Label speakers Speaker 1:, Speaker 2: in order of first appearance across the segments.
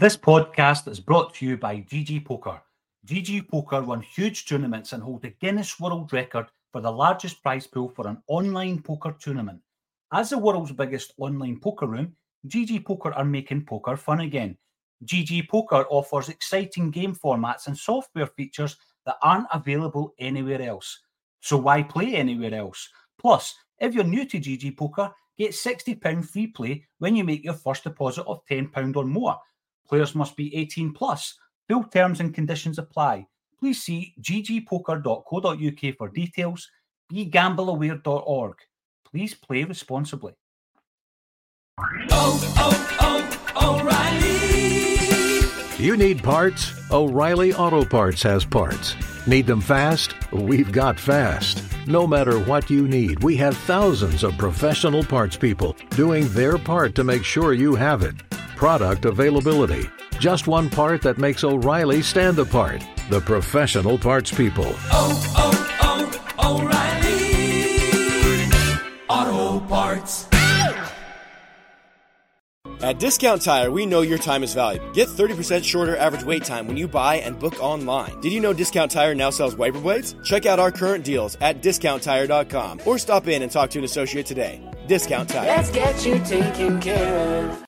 Speaker 1: This podcast is brought to you by GG Poker. GG Poker won huge tournaments and hold the Guinness World Record for the largest prize pool for an online poker tournament. As the world's biggest online poker room, GG Poker are making poker fun again. GG Poker offers exciting game formats and software features that aren't available anywhere else. So why play anywhere else? Plus, if you're new to GG Poker, get £60 free play when you make your first deposit of £10 or more. Players must be 18 plus. Full terms and conditions apply. Please see ggpoker.co.uk for details. BeGambleAware.org. Please play responsibly.
Speaker 2: Oh, oh, oh, O'Reilly.
Speaker 3: You need parts? O'Reilly Auto Parts has parts. Need them fast? We've got fast. No matter what you need, we have thousands of professional parts people doing their part to make sure you have it. Product availability. Just one part that makes O'Reilly stand apart. The professional parts people.
Speaker 2: Oh, oh, oh, O'Reilly. Auto Parts.
Speaker 4: At Discount Tire, we know your time is valuable. Get 30% shorter average wait time when you buy and book online. Did you know Discount Tire now sells wiper blades? Check out our current deals at discounttire.com or stop in and talk to an associate today. Discount Tire.
Speaker 2: Let's get you taken care of.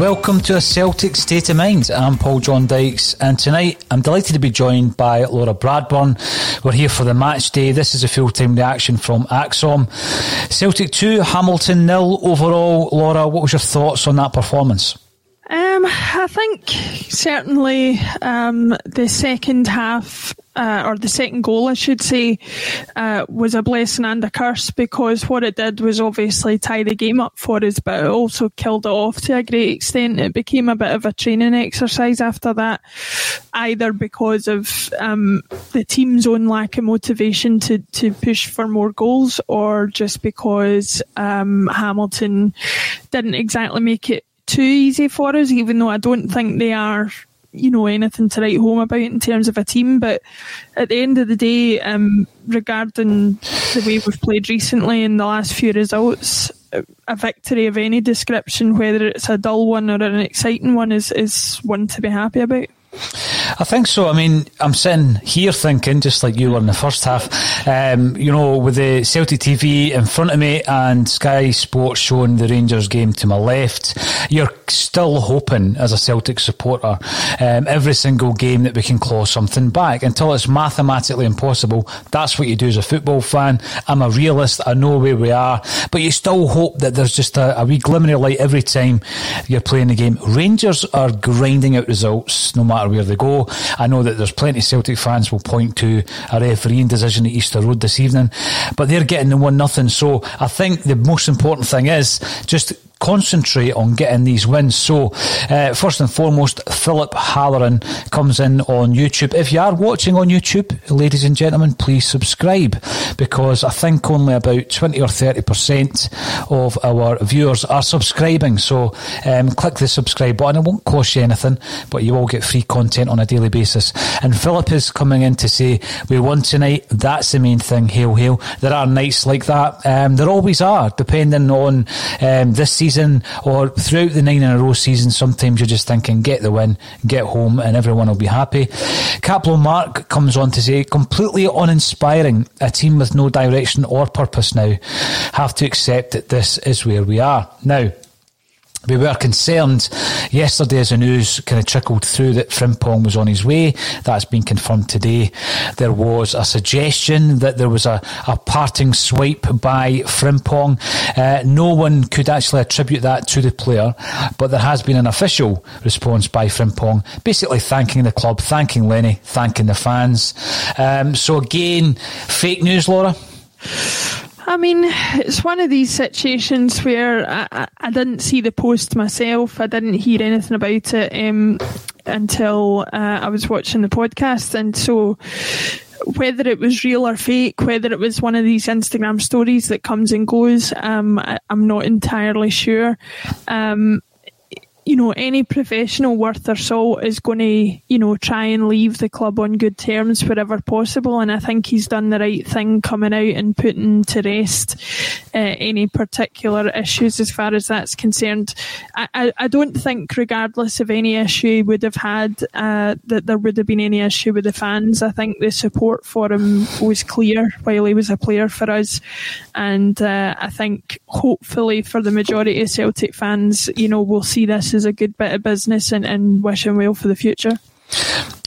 Speaker 1: Welcome to a Celtic State of Mind. I'm Paul John Dykes, and tonight I'm delighted to be joined by Laura Bradburn. We're here for the match day. This is a full time reaction from ACSOM. Celtic 2, Hamilton nil overall. Laura, what was your thoughts on that performance?
Speaker 5: Um, I think certainly um, the second half, uh, or the second goal, I should say, uh, was a blessing and a curse because what it did was obviously tie the game up for us, but it also killed it off to a great extent. It became a bit of a training exercise after that, either because of um, the team's own lack of motivation to, to push for more goals, or just because um, Hamilton didn't exactly make it too easy for us, even though I don't think they are, you know, anything to write home about in terms of a team. But at the end of the day, um, regarding the way we've played recently in the last few results, a victory of any description, whether it's a dull one or an exciting one, is, is one to be happy about.
Speaker 1: I think so. I mean, I'm sitting here thinking, just like you were in the first half, um, you know, with the Celtic TV in front of me and Sky Sports showing the Rangers game to my left, you're still hoping as a Celtic supporter um, every single game that we can claw something back until it's mathematically impossible. That's what you do as a football fan. I'm a realist. I know where we are, but you still hope that there's just a, a wee glimmer of light every time you're playing the game. Rangers are grinding out results no matter where they go. I know that there's plenty of Celtic fans will point to a refereeing decision at Easter Road this evening, but they're getting the one nothing. So I think the most important thing is just concentrate on getting these wins. So, uh, first and foremost, Philip Halloran comes in on YouTube. If you are watching on YouTube, ladies and gentlemen, please subscribe because I think only about 20 or 30% of our viewers are subscribing. So, um, click the subscribe button. It won't cost you anything, but you will get free content on a daily basis. And Philip is coming in to say, we won tonight. That's the main thing. Hail, hail. There are nights like that. Um, there always are, depending on um, this season season or throughout the nine in a row season, sometimes you're just thinking, get the win, get home, and everyone will be happy. Caplo Mark comes on to say, completely uninspiring. A team with no direction or purpose now have to accept that this is where we are. Now, we were concerned yesterday as the news kind of trickled through that Frimpong was on his way. That's been confirmed today. There was a suggestion that there was a, a parting swipe by Frimpong. Uh, no one could actually attribute that to the player, but there has been an official response by Frimpong, basically thanking the club, thanking Lenny, thanking the fans. Um, so again, fake news, Laura?
Speaker 5: I mean, it's one of these situations where I, I, didn't see the post myself. I didn't hear anything about it um, until uh, I was watching the podcast, and so whether it was real or fake, whether it was one of these Instagram stories that comes and goes, um, I, am not entirely sure. Um, you know, any professional worth their salt is going to, you know, try and leave the club on good terms wherever possible. And I think he's done the right thing coming out and putting to rest uh, any particular issues as far as that's concerned. I, I, I, don't think, regardless of any issue would have had, uh, that there would have been any issue with the fans. I think the support for him was clear while he was a player for us. And uh, I think hopefully for the majority of Celtic fans, you know, we'll see this as a good bit of business and, and wish him well for the future.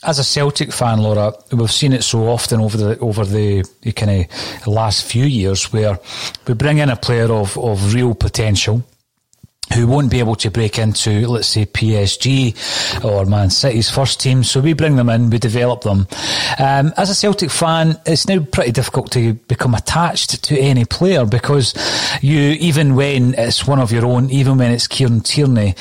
Speaker 1: As a Celtic fan, Laura, we've seen it so often over the over the, the kind of last few years where we bring in a player of, of real potential who won't be able to break into, let's say, PSG or Man City's first team. So we bring them in, we develop them. Um, as a Celtic fan, it's now pretty difficult to become attached to any player because you, even when it's one of your own, even when it's Kieran Tierney,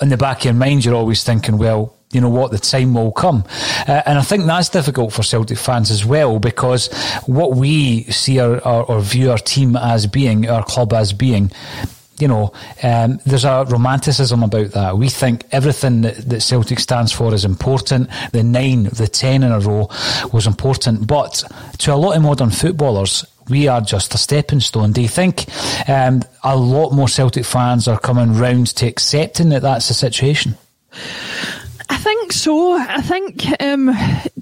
Speaker 1: in the back of your mind, you're always thinking, well, you know what, the time will come. Uh, and I think that's difficult for Celtic fans as well because what we see or view our team as being, our club as being, you know, um, there's a romanticism about that. We think everything that, that, Celtic stands for is important. The nine, the ten in a row was important. But to a lot of modern footballers, we are just a stepping stone. Do you think um, a lot more Celtic fans are coming round to accepting that that's the situation?
Speaker 5: I think so. I think, um,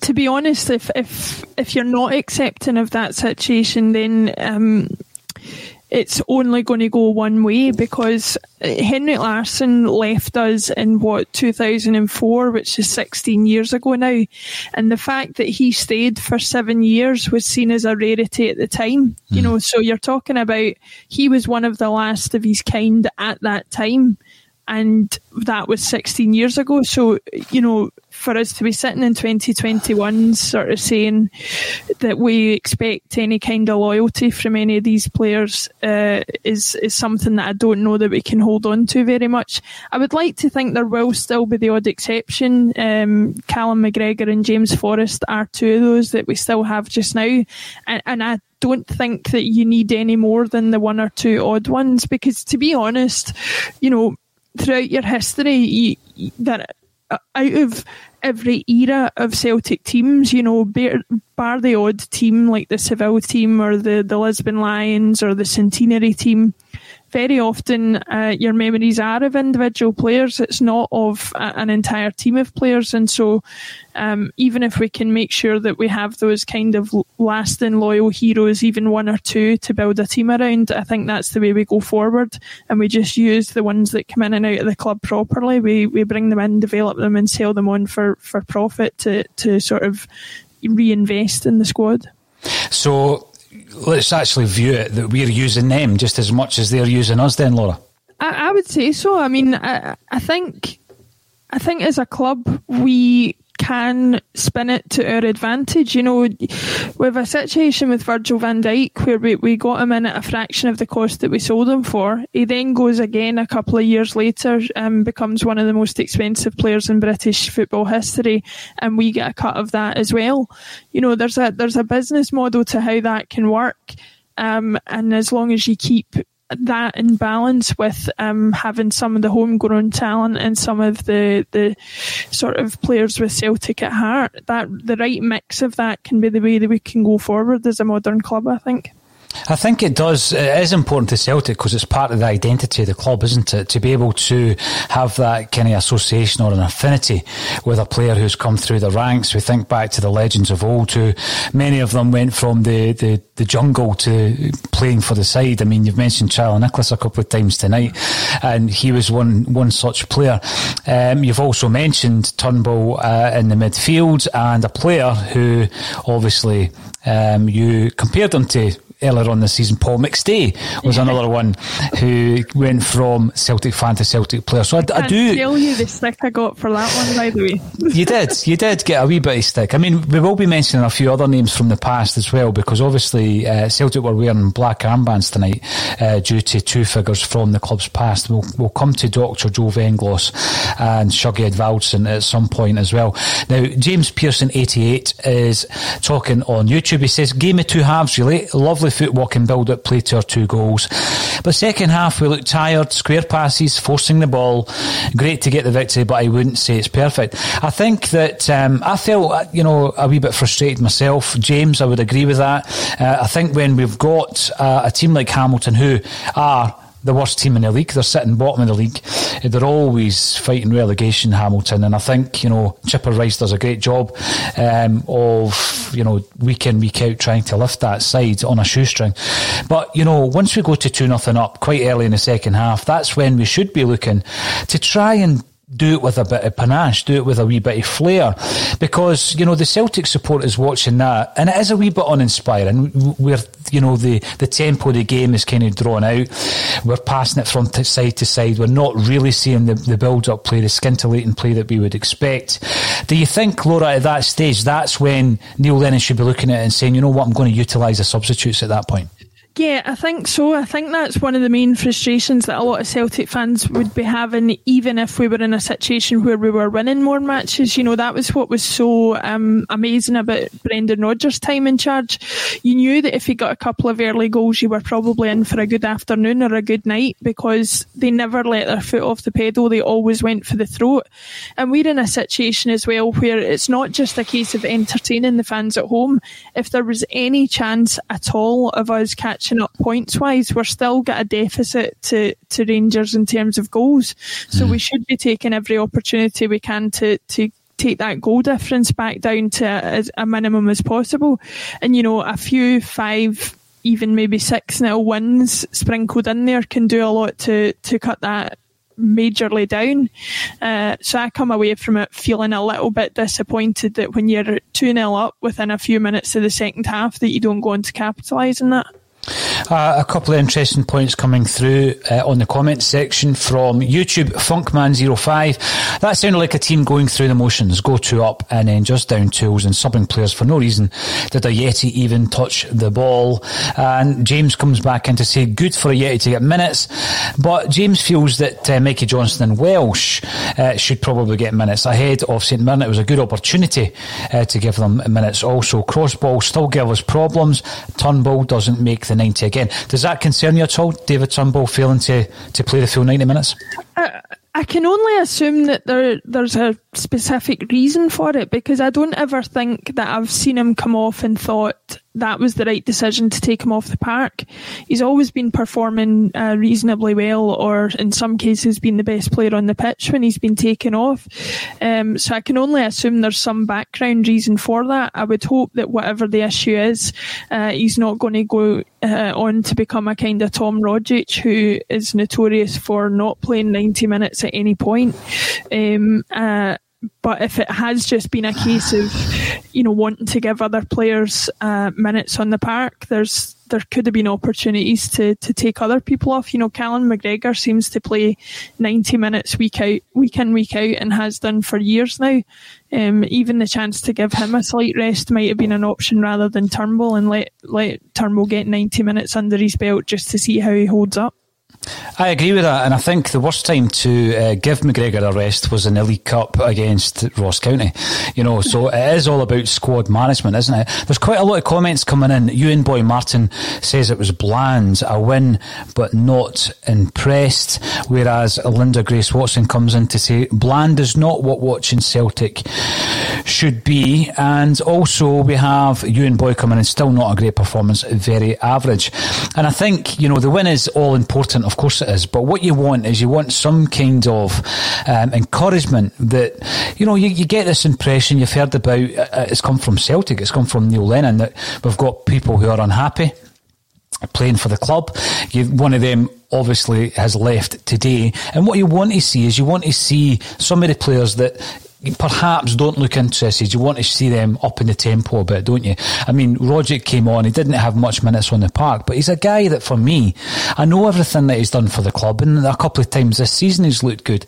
Speaker 5: to be honest, if if if you're not accepting of that situation, then um, it's only going to go one way because Henrik Larsson left us in what 2004, which is 16 years ago now, and the fact that he stayed for seven years was seen as a rarity at the time. You hmm. know, so you're talking about he was one of the last of his kind at that time and that was 16 years ago. So, you know, for us to be sitting in 2021 sort of saying that we expect any kind of loyalty from any of these players uh, is is something that I don't know that we can hold on to very much. I would like to think there will still be the odd exception. Um, Callum McGregor and James Forrest are two of those that we still have just now, and, and I don't think that you need any more than the one or two odd ones because to be honest, you know, throughout your history, you, that out of every era of Celtic teams, you know, bar, bar the odd team like the Seville team or the, the Lisbon Lions or the Centenary team, very often uh, your memories are of individual players. It's not of a, an entire team of players. And so, um, even if we can make sure that we have those kind of lasting loyal heroes, even one or two to build a team around, I think that's the way we go forward. And we just use the ones that come in and out of the club properly. We, we bring them in, develop them and sell them on for, for profit to, to sort of reinvest in the squad.
Speaker 1: So let's actually view it that we're using them just as much as they're using us, then, Laura.
Speaker 5: I, I would say so. I mean, I, I think, I think as a club we can spin it to our advantage. You know, have a situation with Virgil van Dijk where we, we got him in at a fraction of the cost that we sold him for. He then goes again a couple of years later and becomes one of the most expensive players in British football history, and we get a cut of that as well. You know, there's a there's a business model to how that can work. Um, and as long as you keep that in balance with um, having some of the homegrown talent and some of the the sort of players with Celtic at heart, that the right mix of that can be the way that we can go forward as a modern club. I think.
Speaker 1: I think it does. It is important to Celtic because it's part of the identity of the club, isn't it? To be able to have that kind of association or an affinity with a player who's come through the ranks. We think back to the legends of old, who many of them went from the, the, the jungle to playing for the side. I mean, you've mentioned Charlie Nicholas a couple of times tonight, and he was one one such player. Um, you've also mentioned Turnbull uh, in the midfield and a player who obviously um, you compared him to earlier on this season. Paul McStay was another one who went from Celtic fan to Celtic player. So I, I
Speaker 5: Can't
Speaker 1: do.
Speaker 5: tell you the stick I got for that one, by the way.
Speaker 1: You did. You did get a wee bit of stick. I mean, we will be mentioning a few other names from the past as well, because obviously uh, Celtic were wearing black armbands tonight uh, due to two figures from the club's past. We'll, we'll come to Dr. Joe Venglos and Shuggy Edvaldsson at some point as well. Now, James Pearson, 88, is talking on YouTube. He says, Game of two halves, really. Lovely footwork and build up play to our two goals. But second half, we looked tired, square passes, forcing the ball. Great to get the victory, but I wouldn't say it's perfect. I think that um, I felt, uh, you know, a wee bit frustrated myself. James, I would agree with that. Uh, I think when we've got uh, a team like Hamilton who are the worst team in the league. They're sitting bottom of the league. They're always fighting relegation, Hamilton. And I think, you know, Chipper Rice does a great job um, of, you know, week in, week out trying to lift that side on a shoestring. But, you know, once we go to 2 nothing up quite early in the second half, that's when we should be looking to try and do it with a bit of panache, do it with a wee bit of flair. Because, you know, the Celtic support is watching that and it is a wee bit uninspiring. We're, you know, the, the tempo of the game is kind of drawn out. We're passing it from side to side. We're not really seeing the, the build up play, the scintillating play that we would expect. Do you think, Laura, at that stage, that's when Neil Lennon should be looking at it and saying, you know what, I'm going to utilise the substitutes at that point?
Speaker 5: Yeah, I think so. I think that's one of the main frustrations that a lot of Celtic fans would be having, even if we were in a situation where we were winning more matches. You know, that was what was so um, amazing about Brendan Rodgers' time in charge. You knew that if he got a couple of early goals, you were probably in for a good afternoon or a good night because they never let their foot off the pedal. They always went for the throat. And we're in a situation as well where it's not just a case of entertaining the fans at home. If there was any chance at all of us catching up points wise, we're still got a deficit to, to Rangers in terms of goals. So we should be taking every opportunity we can to, to take that goal difference back down to as a minimum as possible. And you know, a few five, even maybe six nil wins sprinkled in there can do a lot to, to cut that majorly down. Uh, so I come away from it feeling a little bit disappointed that when you're 2 0 up within a few minutes of the second half that you don't go on to capitalise on that.
Speaker 1: Uh, a couple of interesting points coming through uh, on the comments section from YouTube Funkman05. That sounded like a team going through the motions, go two up and then just down tools and subbing players for no reason. Did Ajeti even touch the ball? And James comes back in to say good for Ajeti to get minutes, but James feels that uh, Mikey Johnston and Welsh uh, should probably get minutes ahead of St Mirren. It was a good opportunity uh, to give them minutes. Also, crossball still give us problems. Turnbull doesn't make the 90 again. Does that concern you at all, David Turnbull failing to, to play the full 90 minutes?
Speaker 5: I can only assume that there there's a specific reason for it because I don't ever think that I've seen him come off and thought that was the right decision to take him off the park. He's always been performing uh, reasonably well, or in some cases, been the best player on the pitch when he's been taken off. Um, so I can only assume there's some background reason for that. I would hope that whatever the issue is, uh, he's not going to go uh, on to become a kind of Tom Rogic, who is notorious for not playing 90 minutes at any point. Um, uh, but if it has just been a case of, you know, wanting to give other players uh, minutes on the park, there's there could have been opportunities to to take other people off. You know, Callum McGregor seems to play 90 minutes week out, week in, week out, and has done for years now. Um, even the chance to give him a slight rest might have been an option rather than Turnbull and let let Turnbull get 90 minutes under his belt just to see how he holds up.
Speaker 1: I agree with that, and I think the worst time to uh, give McGregor a rest was in the League Cup against Ross County. You know, so it is all about squad management, isn't it? There's quite a lot of comments coming in. Ewan Boy Martin says it was bland, a win, but not impressed. Whereas Linda Grace Watson comes in to say bland is not what watching Celtic should be. And also we have Ewan Boy coming in, still not a great performance, very average. And I think you know the win is all important of course it is. But what you want is you want some kind of um, encouragement that, you know, you, you, get this impression you've heard about, uh, uh, it's come from Celtic, it's come from Neil Lennon, that we've got people who are unhappy playing for the club. You, one of them obviously has left today. And what you want to see is you want to see some of the players that perhaps don't look interested. You want to see them up in the tempo a bit, don't you? I mean, Rogic came on, he didn't have much minutes on the park, but he's a guy that for me, I know everything that he's done for the club, and a couple of times this season he's looked good,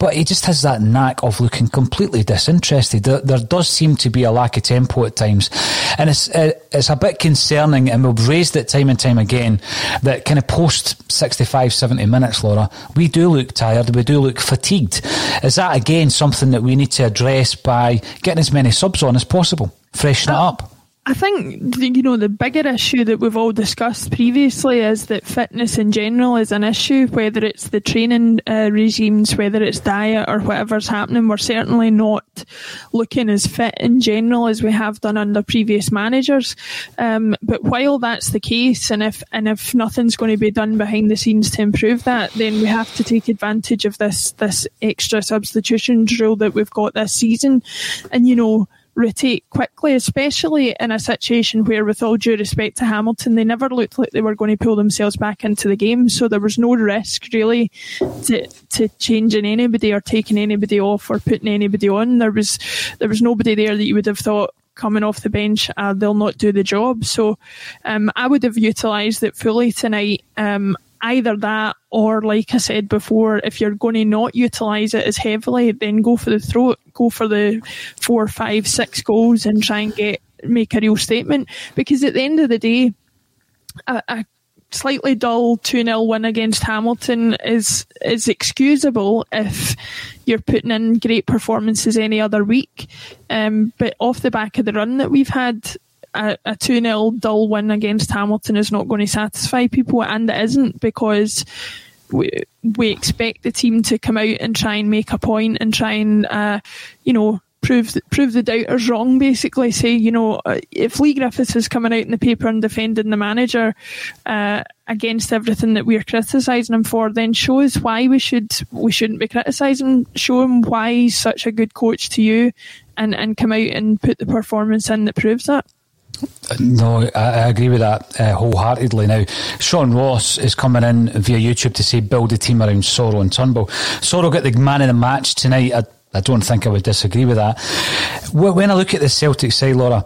Speaker 1: but he just has that knack of looking completely disinterested. There, there does seem to be a lack of tempo at times, and it's, uh, it's a bit concerning, and we've raised it time and time again, that kind of post 65, 70 minutes, Laura, we do look tired, we do look fatigued. Is that again something that we need need to address by getting as many subs on as possible, freshen it oh. up.
Speaker 5: I think you know the bigger issue that we've all discussed previously is that fitness in general is an issue. Whether it's the training uh, regimes, whether it's diet or whatever's happening, we're certainly not looking as fit in general as we have done under previous managers. Um, but while that's the case, and if and if nothing's going to be done behind the scenes to improve that, then we have to take advantage of this this extra substitutions rule that we've got this season, and you know rotate quickly, especially in a situation where, with all due respect to Hamilton, they never looked like they were going to pull themselves back into the game. So there was no risk really to to changing anybody or taking anybody off or putting anybody on. There was there was nobody there that you would have thought coming off the bench, uh, they'll not do the job. So um, I would have utilised it fully tonight. Um, either that or like I said before, if you're going to not utilise it as heavily, then go for the throat, go for the four, five, six goals and try and get make a real statement. Because at the end of the day, a, a slightly dull 2 0 win against Hamilton is is excusable if you're putting in great performances any other week. Um, but off the back of the run that we've had, a, 2 0 dull win against Hamilton is not going to satisfy people, and it isn't because we, we expect the team to come out and try and make a point and try and, uh, you know, prove the, prove the doubters wrong. Basically, say you know uh, if Leigh Griffiths is coming out in the paper and defending the manager uh, against everything that we're criticising him for, then show us why we should we shouldn't be criticising. Show him why he's such a good coach to you, and and come out and put the performance in that proves that.
Speaker 1: No, I, I, agree with that uh, wholeheartedly. Now, Sean Ross is coming in via YouTube to say build a team around Soro and Turnbull. Soro got the man of the match tonight. I, I don't think I would disagree with that. When I look at the Celtic side, Laura,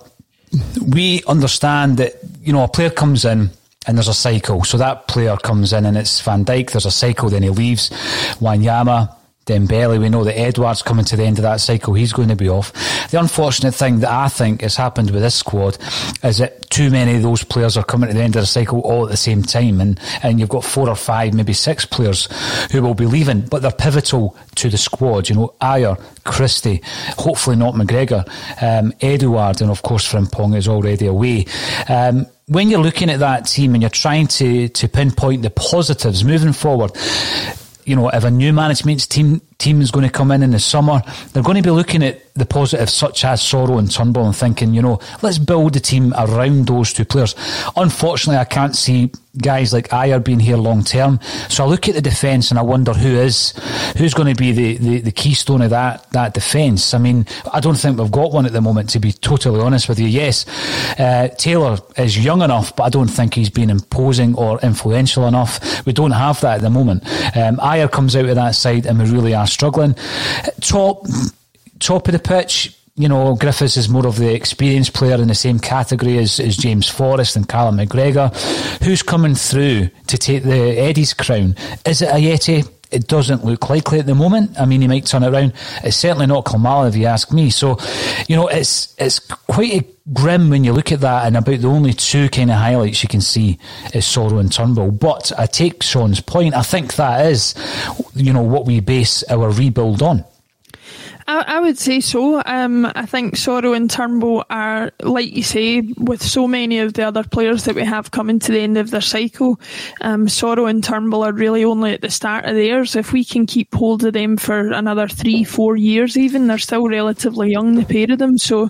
Speaker 1: we understand that you know a player comes in and there's a cycle. So that player comes in and it's Van Dijk. There's a cycle, then he leaves. Wanyama Dembele. We know that Edouard's coming to the end of that cycle. He's going to be off. The unfortunate thing that I think has happened with this squad is that too many of those players are coming to the end of the cycle all at the same time. And, and you've got four or five, maybe six players who will be leaving, but they're pivotal to the squad. You know, Ajer, Christie, hopefully not McGregor, um, Edouard, and of course Frimpong is already away. Um, when you're looking at that team and you're trying to, to pinpoint the positives moving forward, you know, if a new management team team is going to come in in the summer, they're going to be looking at the positives such as Soro and Turnbull and thinking, you know, let's build the team around those two players. Unfortunately, I can't see guys like Ajer being here long term. So I look at the defence and I wonder who is who's going to be the, the, the keystone of that that defence. I mean, I don't think we've got one at the moment. To be totally honest with you, yes, uh, Taylor is young enough, but I don't think he's been imposing or influential enough. We don't have that at the moment. Um, Ajer comes out of that side, and we really are struggling. Top top of the pitch, you know, Griffiths is more of the experienced player in the same category as, as James Forrest and Callum McGregor. Who's coming through to take the Eddie's crown? Is it Ajeti? It doesn't look likely at the moment. I mean, he might turn it around. It's certainly not Klimala, if you ask me. So, you know, it's it's quite a grim when you look at that, and about the only two kind of highlights you can see is Soro and Turnbull. But I take Sean's point. I think that is, you know, what we base our rebuild on.
Speaker 5: I, I would say so. Um, I think Soro and Turnbull are, like you say, with so many of the other players that we have coming to the end of their cycle, um, Soro and Turnbull are really only at the start of theirs. If we can keep hold of them for another three, four years, even, they're still relatively young, the pair of them. So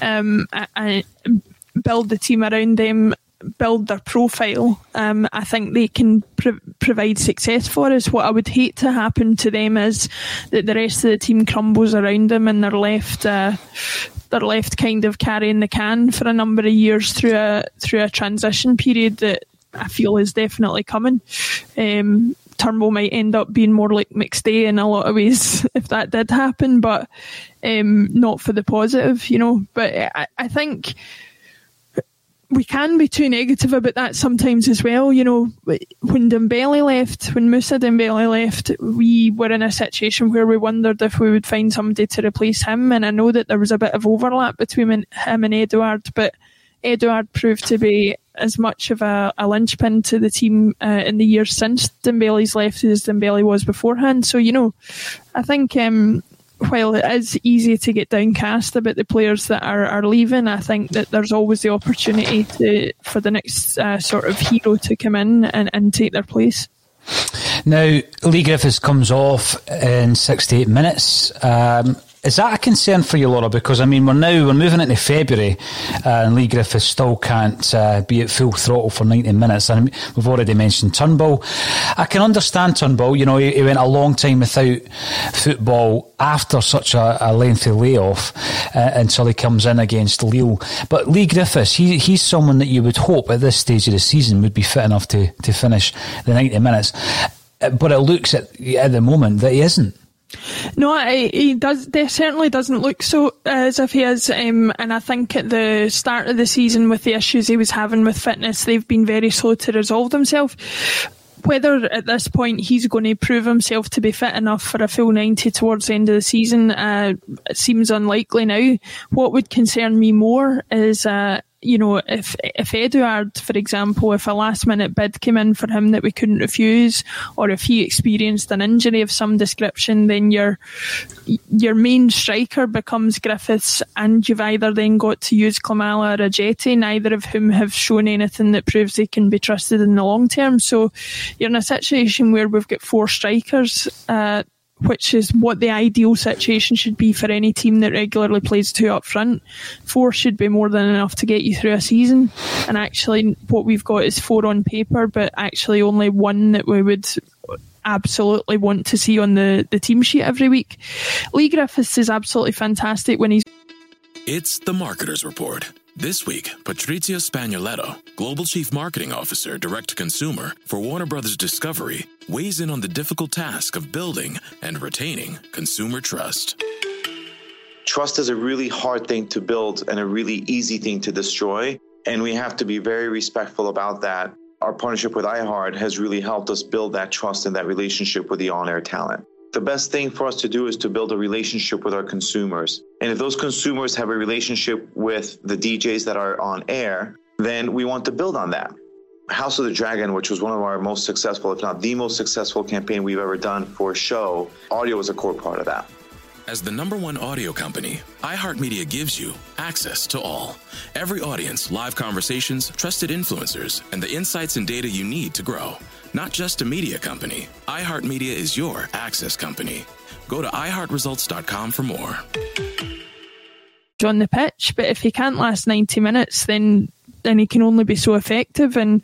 Speaker 5: um, I, I build the team around them build their profile, um, I think they can provide success for us. What I would hate to happen to them is that the rest of the team crumbles around them and they're left. Uh, they're left kind of carrying the can for a number of years through a through a transition period that I feel is definitely coming. Um, Turnbull might end up being more like McStay in a lot of ways if that did happen, but um, not for the positive, you know. But I, I think we can be too negative about that sometimes as well. You know, when Dembele left, when Moussa Dembele left, we were in a situation where we wondered if we would find somebody to replace him. And I know that there was a bit of overlap between him and Edouard, but Edouard proved to be as much of a, a linchpin to the team uh, in the years since Dembele's left as Dembele was beforehand. So, you know, I think um, while it is easy to get downcast about the players that are, are leaving, I think that there's always the opportunity to for the next uh, sort of hero to come in and, and take their place.
Speaker 1: Now, Leigh Griffiths comes off in 68 minutes. Um, is that a concern for you, Laura? Because I mean, we're now we're moving into February, uh, and Leigh Griffiths still can't uh, be at full throttle for ninety minutes. And we've already mentioned Turnbull. I can understand Turnbull. You know, he, he went a long time without football after such a, a lengthy layoff uh, until he comes in against Lille. But Leigh Griffiths, he, he's someone that you would hope at this stage of the season would be fit enough to to finish the ninety minutes. Uh, but it looks at at the moment that he isn't.
Speaker 5: No, he does. There certainly doesn't look so as if he is. Um, and I think at the start of the season, with the issues he was having with fitness, they've been very slow to resolve themselves. Whether at this point he's going to prove himself to be fit enough for a full 90 towards the end of the season uh, seems unlikely now. What would concern me more is uh, you know, if if Edouard, for example, if a last minute bid came in for him that we couldn't refuse, or if he experienced an injury of some description, then your your main striker becomes Griffiths, and you've either then got to use Klimala or Ajeti, neither of whom have shown anything that proves they can be trusted in the long term. So you're in a situation where we've got four strikers. Uh, which is what the ideal situation should be for any team that regularly plays two up front. Four should be more than enough to get you through a season. And actually, what we've got is four on paper, but actually only one that we would absolutely want to see on the, the team sheet every week. Leigh Griffiths is absolutely fantastic when he's.
Speaker 6: It's the Marketer's Report. This week, Patrizia Spagnoletto, Global Chief Marketing Officer, Direct to Consumer for Warner Brothers Discovery, weighs in on the difficult task of building and retaining consumer trust.
Speaker 7: Trust is a really hard thing to build and a really easy thing to destroy. And we have to be very respectful about that. Our partnership with iHeart has really helped us build that trust and that relationship with the on air talent the best thing for us to do is to build a relationship with our consumers. And if those consumers have a relationship with the DJs that are on air, then we want to build on that. House of the Dragon, which was one of our most successful, if not the most successful campaign we've ever done for a show, audio was a core part of that.
Speaker 6: As the number one audio company, iHeartMedia gives you access to all. Every audience, live conversations, trusted influencers, and the insights and data you need to grow. Not just a media company, iHeartMedia is your access company. Go to iHeartResults.com for more.
Speaker 5: On the pitch, but if he can't last 90 minutes, then then he can only be so effective. And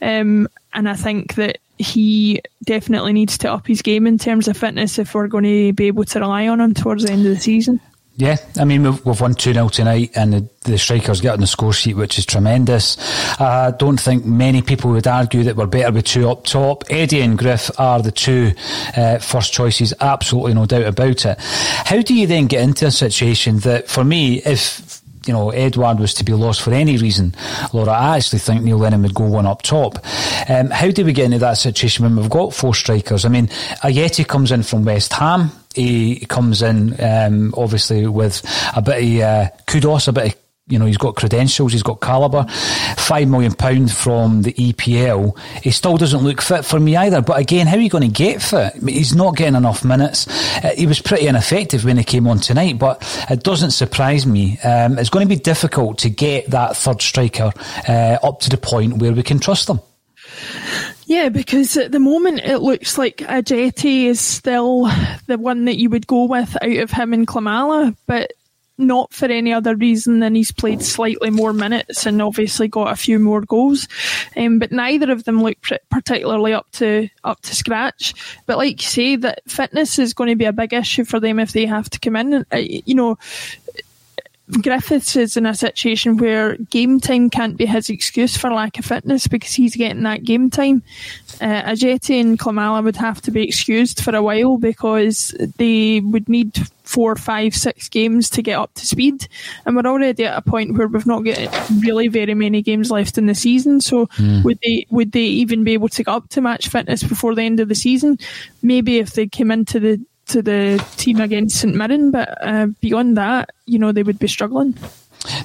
Speaker 5: um, and I think that he definitely needs to up his game in terms of fitness if we're going to be able to rely on him towards the end of the season.
Speaker 1: Yeah, I mean, we've, we've won 2 0 tonight, and the, the, strikers get on the score sheet, which is tremendous. I don't think many people would argue that we're better with two up top. Eddie and Griff are the two uh, first choices, absolutely no doubt about it. How do you then get into a situation that, for me, if you know, Edouard was to be lost for any reason, Laura, I actually think Neil Lennon would go one up top. Um, how do we get into that situation when we've got four strikers? I mean, Ajeti comes in from West Ham. He comes in, um, obviously, with a bit of uh, kudos, a bit of you know, he's got credentials, he's got calibre. Five million pound from the EPL. He still doesn't look fit for me either. But again, how are you going to get fit? I mean, he's not getting enough minutes. Uh, he was pretty ineffective when he came on tonight, but it doesn't surprise me. Um, it's going to be difficult to get that third striker uh, up to the point where we can trust them.
Speaker 5: Yeah, because at the moment it looks like Ajeti is still the one that you would go with out of him and Klimala, but not for any other reason than he's played slightly more minutes and obviously got a few more goals. Um, but neither of them look particularly up to up to scratch. But like you say, that fitness is going to be a big issue for them if they have to come in. Uh, you know, Griffiths is in a situation where game time can't be his excuse for lack of fitness because he's getting that game time. Uh, Ajeti and Klimala would have to be excused for a while because they would need four, five, six games to get up to speed. And we're already at a point where we've not got really very many games left in the season. So mm. would they would they even be able to get up to match fitness before the end of the season? Maybe if they came into the to the team against St Mirren, but uh, beyond that, you know, they would be struggling.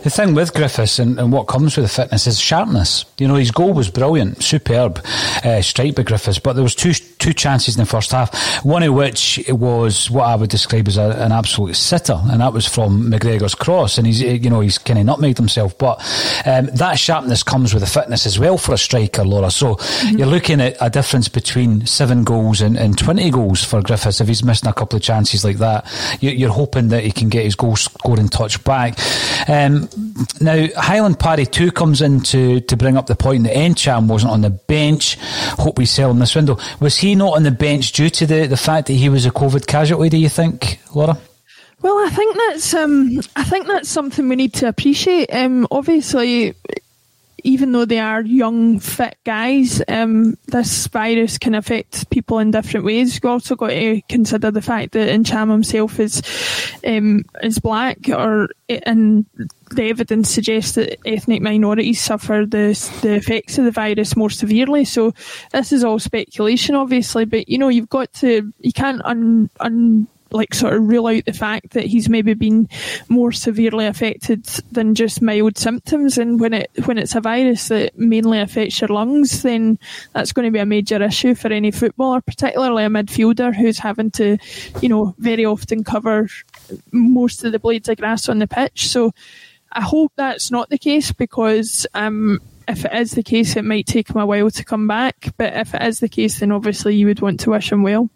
Speaker 1: The thing with Griffiths and, and, what comes with the fitness is sharpness. You know, his goal was brilliant, superb uh, strike by Griffiths, but there was two two chances in the first half. One of which was what I would describe as a, an absolute sitter, and that was from McGregor's cross. And he's you know he's kind of nutmegged himself, but um, that sharpness comes with the fitness as well for a striker, Laura. So mm-hmm. you're looking at a difference between seven goals and, and twenty goals for Griffiths if he's missing a couple of chances like that. You, are hoping that he can get his goal scoring touch back. Um, um, now, Highland Parry too comes in to, to bring up the point that Ntcham wasn't on the bench. Hope we sell in this window. Was he not on the bench due to the, the fact that he was a COVID casualty, do you think, Laura?
Speaker 5: Well, I think that's um, I think that's something we need to appreciate. Um, obviously, even though they are young, fit guys, um, this virus can affect people in different ways. You've also got to consider the fact that Ntcham himself is um, is black, or and the evidence suggests that ethnic minorities suffer the the effects of the virus more severely. So this is all speculation, obviously, but you know you've got to you can't un, un like sort of rule out the fact that he's maybe been more severely affected than just mild symptoms. And when it when it's a virus that mainly affects your lungs, then that's going to be a major issue for any footballer, particularly a midfielder who's having to, you know, very often cover most of the blades of grass on the pitch. So I hope that's not the case because. Um, if it is the case, it might take him a while to come back. But if it is the case, then obviously you would want to wish him well.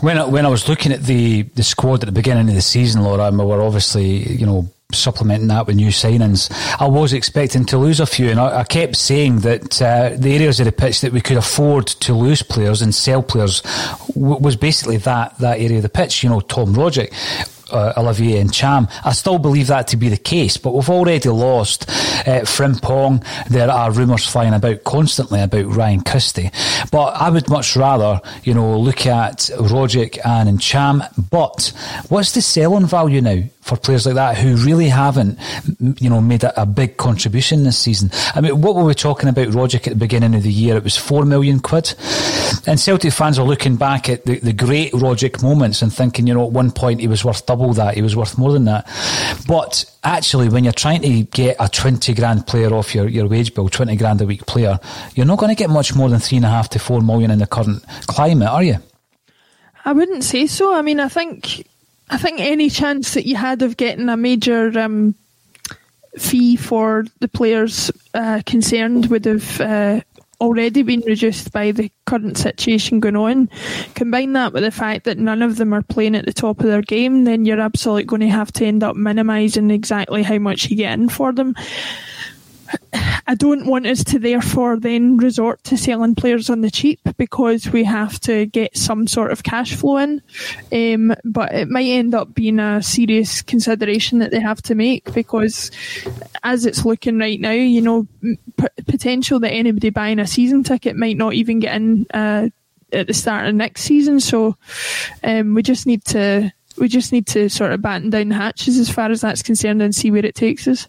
Speaker 1: When I, when I was looking at the, the squad at the beginning of the season, Laura, we were obviously, you know, supplementing that with new signings, I was expecting to lose a few, and I, I kept saying that uh, the areas of the pitch that we could afford to lose players and sell players w- was basically that that area of the pitch. You know, Tom Rogic uh, Olivier Ntcham. I still believe that to be the case, but we've already lost uh, Frimpong. There are rumours flying about constantly about Ryan Christie, but I would much rather, you know, look at Rogic and Ntcham. But what's the selling value now? For players like that who really haven't, you know, made a, a, big contribution this season. I mean, what were we talking about Rogic at the beginning of the year? It was four million quid. And Celtic fans are looking back at the, the great Rogic moments and thinking, you know, at one point he was worth double that, he was worth more than that. But actually, when you're trying to get a 20 grand player off your, your wage bill, 20 grand a week player, you're not going to get much more than three and a half to four million in the current climate, are you?
Speaker 5: I wouldn't say so. I mean, I think I think any chance that you had of getting a major um, fee for the players uh, concerned would have uh, already been reduced by the current situation going on. Combine that with the fact that none of them are playing at the top of their game, then you're absolutely going to have to end up minimising exactly how much you get in for them. I don't want us to therefore then resort to selling players on the cheap because we have to get some sort of cash flow in. Um, but it might end up being a serious consideration that they have to make because as it's looking right now, you know, p- potential that anybody buying a season ticket might not even get in uh, at the start of next season. So um, we just need to we just need to sort of batten down the hatches as far as that's concerned and see where it takes us.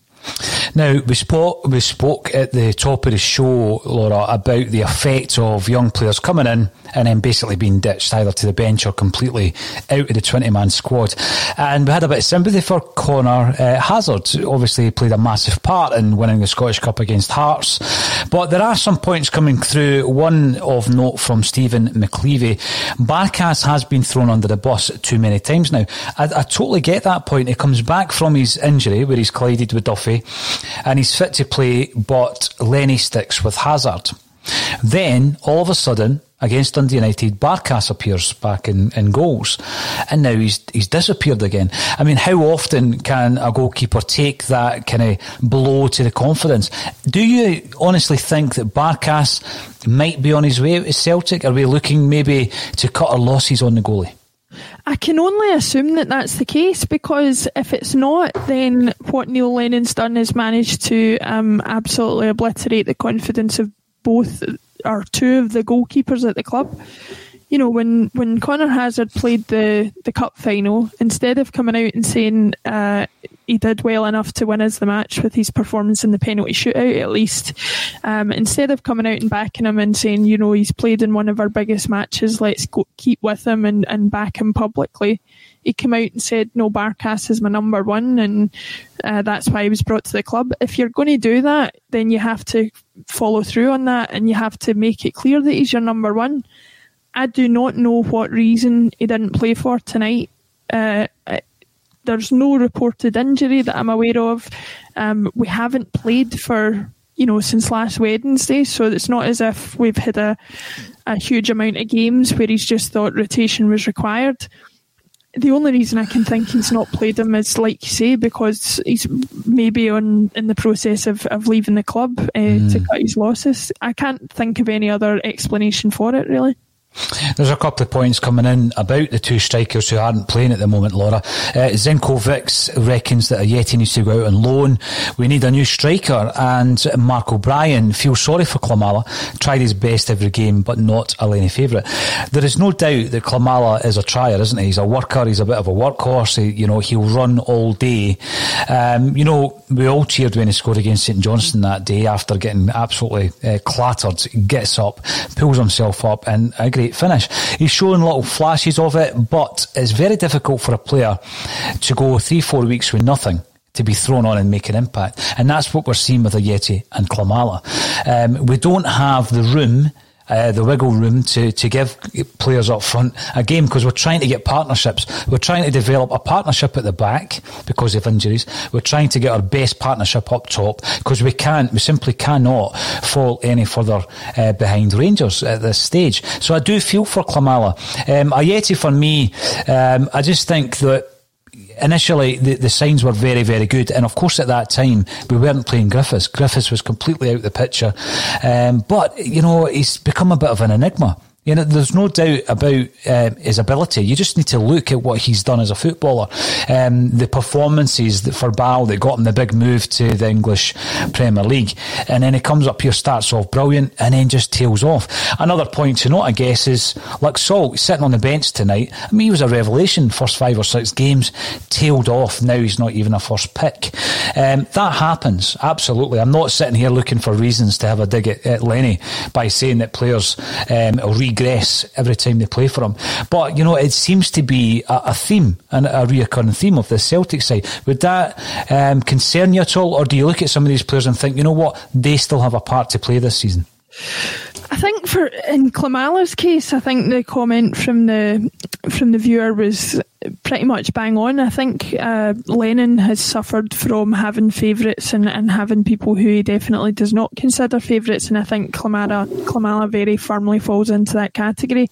Speaker 1: Now we spoke we spoke at the top of the show, Laura, about the effect of young players coming in and then basically being ditched either to the bench or completely out of the twenty man squad. And we had a bit of sympathy for Conor uh, Hazard. Obviously, played a massive part in winning the Scottish Cup against Hearts. But there are some points coming through. One of note from Stephen McLeavy: Barkas has been thrown under the bus too many times now. I, I totally get that point. He comes back from his injury where he's collided with Duffy and he's fit to play, but Lenny sticks with Hazard. Then, all of a sudden, against Dundee United, Barkas appears back in, in goals, and now he's he's disappeared again. I mean, how often can a goalkeeper take that kind of blow to the confidence? Do you honestly think that Barkas might be on his way to Celtic? Are we looking maybe to cut our losses on the goalie?
Speaker 5: I can only assume that that's the case because if it's not, then what Neil Lennon's done is managed to um, absolutely obliterate the confidence of both or two of the goalkeepers at the club. You know, when, when Conor Hazard played the, the cup final, instead of coming out and saying uh, he did well enough to win us the match with his performance in the penalty shootout, at least, um, instead of coming out and backing him and saying, you know, he's played in one of our biggest matches, let's go, keep with him and, and back him publicly, he came out and said, no, Barkas is my number one, and uh, that's why he was brought to the club. If you're going to do that, then you have to follow through on that and you have to make it clear that he's your number one. I do not know what reason he didn't play for tonight. Uh, there's no reported injury that I'm aware of. Um, we haven't played for you know since last Wednesday, so it's not as if we've had a a huge amount of games where he's just thought rotation was required. The only reason I can think he's not played him is, like you say, because he's maybe on in the process of, of leaving the club uh, mm. to cut his losses. I can't think of any other explanation for it, really.
Speaker 1: There's a couple of points coming in about the two strikers who aren't playing at the moment, Laura. Uh, Zenkovic reckons that Ajeti needs to go out on loan. We need a new striker, and Mark O'Brien feels sorry for Klimala. Tried his best every game, but not a Lenny favourite. There is no doubt that Klimala is a trier, isn't he? He's a worker. He's a bit of a workhorse. He, you know, he'll run all day. Um, you know, we all cheered when he scored against St Johnstone that day after getting absolutely uh, clattered. Gets up, pulls himself up, and I agree great finish. He's showing little flashes of it, but it's very difficult for a player to go three, four weeks with nothing to be thrown on and make an impact. And that's what we're seeing with Ajeti and Klimala. Um, we don't have the room uh, the wiggle room to, to give players up front a game because we're trying to get partnerships. We're trying to develop a partnership at the back because of injuries. We're trying to get our best partnership up top because we can't, we simply cannot fall any further uh, behind Rangers at this stage. So I do feel for Klimala. Um, Ajeti for me, um, I just think that initially the, the signs were very, very good. And of course, at that time, we weren't playing Griffiths. Griffiths was completely out of the picture. Um, but, you know, he's become a bit of an enigma. You know, there's no doubt about um, his ability. You just need to look at what he's done as a footballer. Um, the performances for Bal that got him the big move to the English Premier League. And then he comes up here, starts off brilliant, and then just tails off. Another point to note, I guess, is like Salt sitting on the bench tonight. I mean, he was a revelation first five or six games, tailed off. Now he's not even a first pick. Um, that happens, absolutely. I'm not sitting here looking for reasons to have a dig at, at Lenny by saying that players um, regress every time they play for him. But, you know, it seems to be a, a theme and a reoccurring theme of the Celtic side. Would that um, concern you at all? Or do you look at some of these players and think, you know what, they still have a part to play this season?
Speaker 5: I think for in Klimala's case, I think the comment from the from the viewer was pretty much bang on. I think uh, Lennon has suffered from having favourites and, and having people who he definitely does not consider favourites, and I think Klimala Klimala very firmly falls into that category.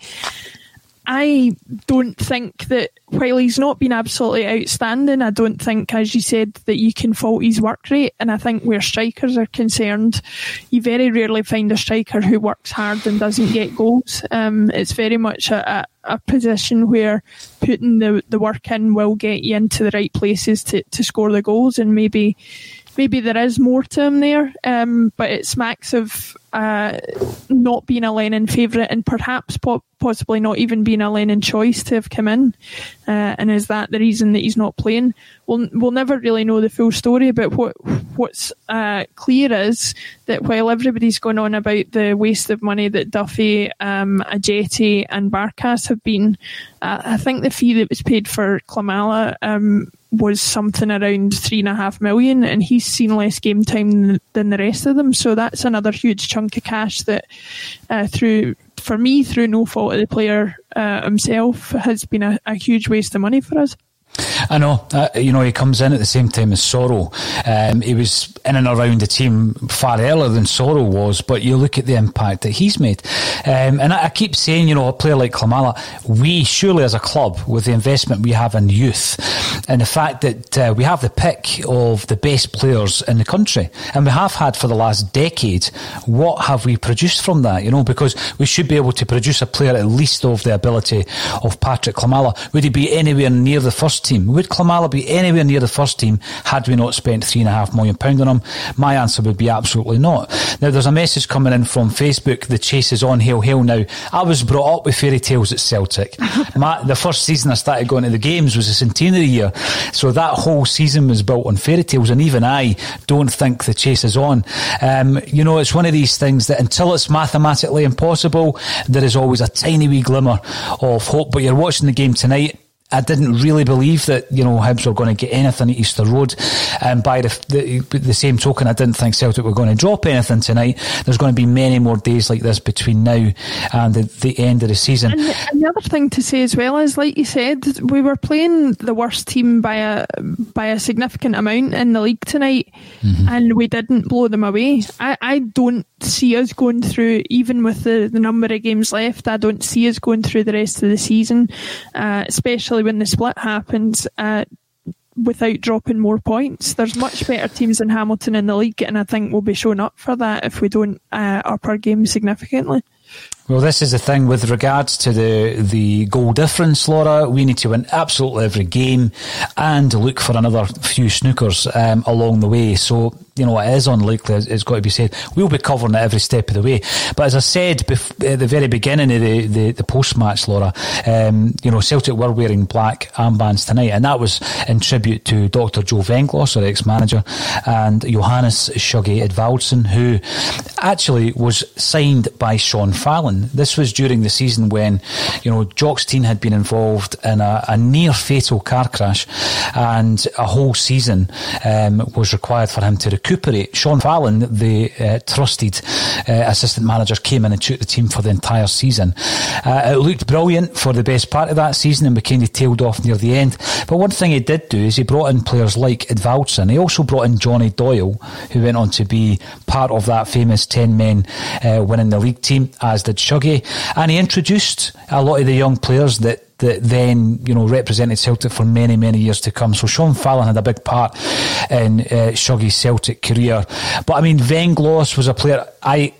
Speaker 5: I don't think that while he's not been absolutely outstanding, I don't think, as you said, that you can fault his work rate. And I think where strikers are concerned, you very rarely find a striker who works hard and doesn't get goals. Um, it's very much a, a, a, position where putting the, the work in will get you into the right places to, to score the goals and maybe maybe there is more to him there, um, but it smacks of uh, not being a Lennon favourite and perhaps po- possibly not even being a Lennon choice to have come in? Uh, and is that the reason that he's not playing? We'll, we'll never really know the full story, but what what's uh, clear is that while everybody's going on about the waste of money that Duffy, um, Ajeti, and Barkas have been, uh, I think the fee that was paid for Klimala um, was something around three and a half million, and he's seen less game time than the rest of them. So that's another huge chunk of cash that, uh, through for me, through no fault of the player uh, himself, has been a, a huge waste of money for us.
Speaker 1: I know. Uh, you know, he comes in at the same time as Soro. Um, he was in and around the team far earlier than Soro was, but you look at the impact that he's made. Um, and I, I, keep saying, you know, a player like Klimala, we surely as a club, with the investment we have in youth, and the fact that uh, we have the pick of the best players in the country, and we have had for the last decade, what have we produced from that? You know, because we should be able to produce a player at least of the ability of Patrick Klimala. Would he be anywhere near the first team? Would Klimala be anywhere near the first team had we not spent three and a half million pound on him? My answer would be absolutely not. Now there's a message coming in from Facebook. The chase is on hail hail now. I was brought up with fairy tales at Celtic. My, the first season I started going to the games was the centenary year, so that whole season was built on fairy tales. And even I don't think the chase is on. Um, you know, it's one of these things that until it's mathematically impossible, there is always a tiny wee glimmer of hope. But you're watching the game tonight I didn't really believe that you know Hibs were going to get anything at Easter Road, and by the, the, the same token, I didn't think Celtic were going to drop anything tonight. There's going to be many more days like this between now and the, the end of the season.
Speaker 5: And, and, the other thing to say as well is, like you said, we were playing the worst team by a by a significant amount in the league tonight, mm-hmm. and we didn't blow them away. I, I don't see us going through, even with the, the number of games left. I don't see us going through the rest of the season, uh, especially when the split happens, uh, without dropping more points. There's much better teams than Hamilton in the league, and I think we'll be showing up for that if we don't uh, up our game significantly.
Speaker 1: Well, this is the thing with regards to the the goal difference, Laura. We need to win absolutely every game and look for another few snookers um, along the way. So you know, it is unlikely, it's got to be said. We'll be covering it every step of the way. But as I said bef- at the very beginning of the, the, the post match, Laura, um, you know, Celtic were wearing black armbands tonight, and that was in tribute to Dr. Joe Venglos, our ex manager, and Johannes Shuggy Edvaldsson, who actually was signed by Sean Fallon. This was during the season when, you know, Jock Stein had been involved in a, a near fatal car crash, and a whole season um, was required for him to recuperate. Sean Fallon, the uh, trusted uh, assistant manager, came in and took the team for the entire season. Uh, it looked brilliant for the best part of that season and of tailed off near the end. But one thing he did do is he brought in players like Edvaldsson. He also brought in Johnny Doyle, who went on to be part of that famous 10 men uh, winning the league team, as did Shuggy. And he introduced a lot of the young players that that then you know represented Celtic for many many years to come. So Sean Fallon had a big part in uh, Celtic career. But I mean, Venglos was a player I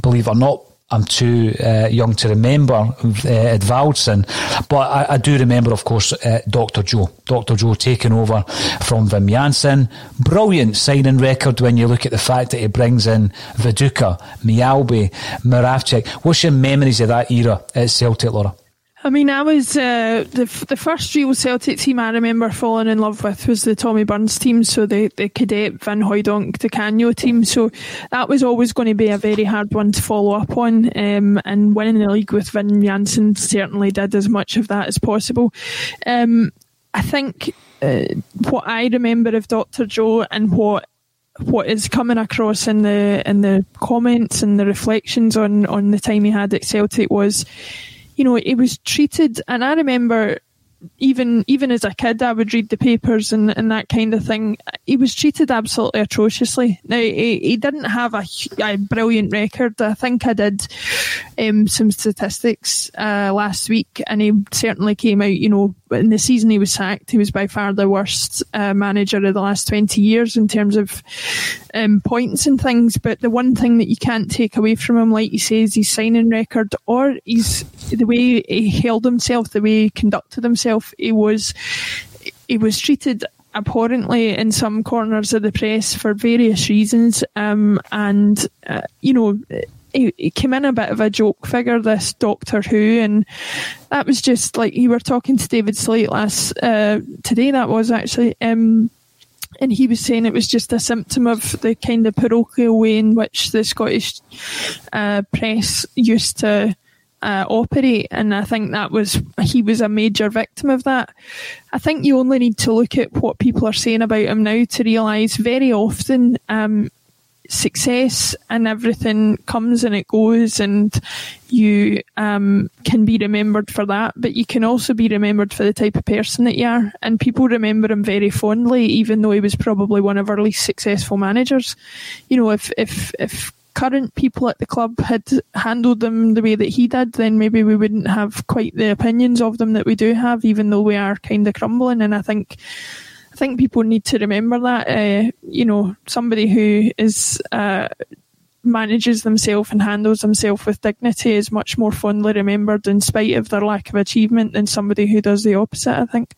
Speaker 1: believe or not. I'm too uh, young to remember uh, Edvaldsson, but I, I, do remember, of course, uh, Dr. Joe. Dr. Joe taking over from Wim Jansen. Brilliant signing record when you look at the fact that he brings in Viduka, Mjällby, Moravcik. What's your memories of that era at Celtic, Laura?
Speaker 5: I mean, I was uh, the the first real Celtic team I remember falling in love with was the Tommy Burns team, so the the Cadete Van Hooijdonk Di Canio team. So that was always going to be a very hard one to follow up on, um, and winning the league with Wim Jansen certainly did as much of that as possible. Um, I think uh, what I remember of Doctor Joe and what what is coming across in the in the comments and the reflections on on the time he had at Celtic was you know, it was treated, and I remember even even as a kid, I would read the papers and, and that kind of thing. He was treated absolutely atrociously. Now he, he didn't have a, a, brilliant record. I think I did um, some statistics uh, last week, and he certainly came out. You know, in the season he was sacked, he was by far the worst uh, manager of the last twenty years in terms of um, points and things. But the one thing that you can't take away from him, like you say, is his signing record or he's the way he held himself, the way he conducted himself. He was he was treated abhorrently in some corners of the press for various reasons, um, and uh, you know he, he came in a bit of a joke figure, this Doctor Who, and that was just like you were talking to David Slate last uh, today. That was actually. Um, and he was saying it was just a symptom of the kind of parochial way in which the Scottish uh, press used to uh, operate, and I think that was he was a major victim of that. I think you only need to look at what people are saying about him now to realise very often um, success and everything comes and it goes, and you um, can be remembered for that, but you can also be remembered for the type of person that you are. And people remember him very fondly, even though he was probably one of our least successful managers. You know, if if if current people at the club had handled them the way that he did, then maybe we wouldn't have quite the opinions of them that we do have, even though we are kind of crumbling. And I think I think people need to remember that. Uh, you know, somebody who is uh, manages themselves and handles themselves with dignity is much more fondly remembered in spite of their lack of achievement than somebody who does the opposite. I think.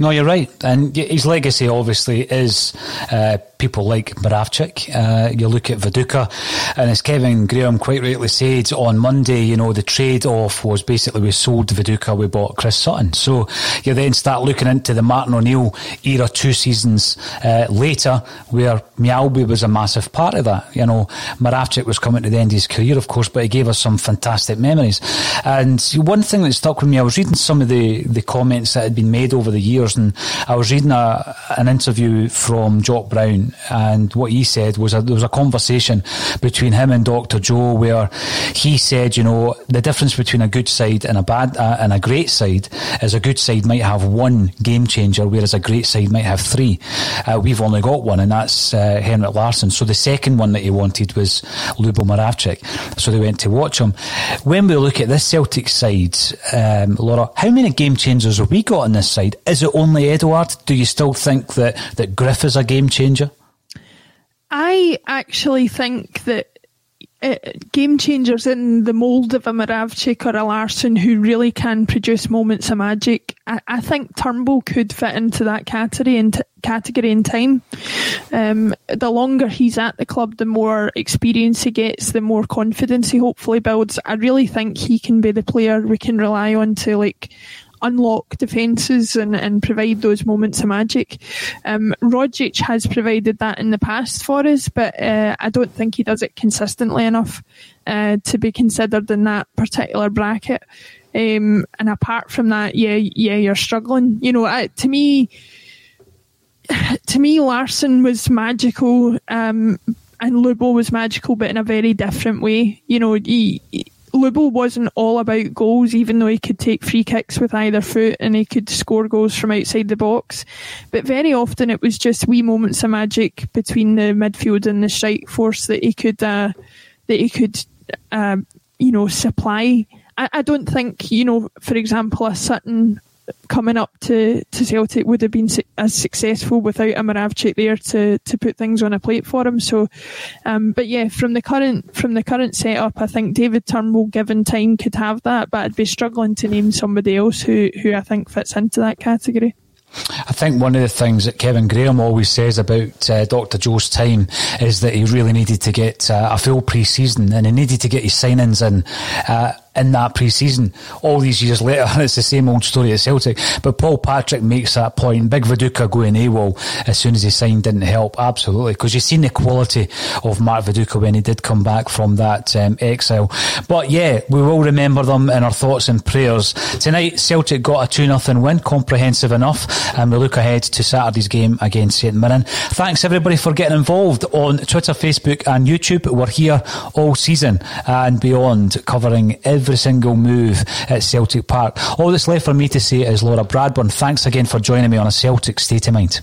Speaker 1: No, you're right. And his legacy obviously is uh, people like Moravcik. Uh, you look at Viduka, and as Kevin Graham quite rightly said on Monday, you know, the trade off was basically we sold Viduka, we bought Chris Sutton. So you then start looking into the Martin O'Neill era two seasons uh, later, where Mjällby was a massive part of that. You know, Moravcik was coming to the end of his career, of course, but he gave us some fantastic memories. And one thing that stuck with me, I was reading some of the, the comments that had been made over the years, and I was reading a, an interview from Jock Brown and what he said was a, there was a conversation between him and Dr. Joe where he said, you know, the difference between a good side and a bad uh, and a great side is a good side might have one game changer, whereas a great side might have three. Uh, we've only got one, and that's uh, Henrik Larsson. So the second one that he wanted was Lubo Moravcik. So they went to watch him. When we look at this Celtic side, um, Laura, how many game changers have we got on this side? Is it only Edouard? Do you still think that, that Griff is a game changer?
Speaker 5: I actually think that uh, game changers in the mould of a Moravcik or a Larsson who really can produce moments of magic. I, I think Turnbull could fit into that category in, t- category in time. Um, the longer he's at the club, the more experience he gets, the more confidence he hopefully builds. I really think he can be the player we can rely on to like unlock defences and, and provide those moments of magic. Um, Rogic has provided that in the past for us, but uh, I don't think he does it consistently enough uh, to be considered in that particular bracket. Um, and apart from that, yeah, yeah, you're struggling. You know, uh, to me, to me, Larsson was magical, um, and Lubo was magical, but in a very different way. You know, he, he Lubo wasn't all about goals, even though he could take free kicks with either foot and he could score goals from outside the box. But very often it was just wee moments of magic between the midfield and the strike force that he could uh, that he could uh, you know supply. I, I don't think you know, for example, a Sutton coming up to, to Celtic would have been su- as successful without a Moravcik there to, to put things on a plate for him. So, um, but yeah, from the current from the current setup, I think David Turnbull, given time, could have that. But I'd be struggling to name somebody else who who I think fits into that category.
Speaker 1: I think one of the things that Kevin Graham always says about uh, Dr. Joe's time is that he really needed to get uh, a full pre-season and he needed to get his signings in. Uh, in that pre-season. All these years later, it's the same old story at Celtic. But Paul Patrick makes that point. Big Viduka going AWOL as soon as he signed didn't help. Absolutely. Because you've seen the quality of Mark Viduka when he did come back from that um, exile. But yeah, we will remember them in our thoughts and prayers. Tonight, Celtic got a 2-0 win, comprehensive enough. And we look ahead to Saturday's game against St Mirren. Thanks everybody for getting involved on Twitter, Facebook and YouTube. We're here all season and beyond covering every every single move at Celtic Park. All that's left for me to say is Laura Bradburn, thanks again for joining me on a Celtic State of Mind.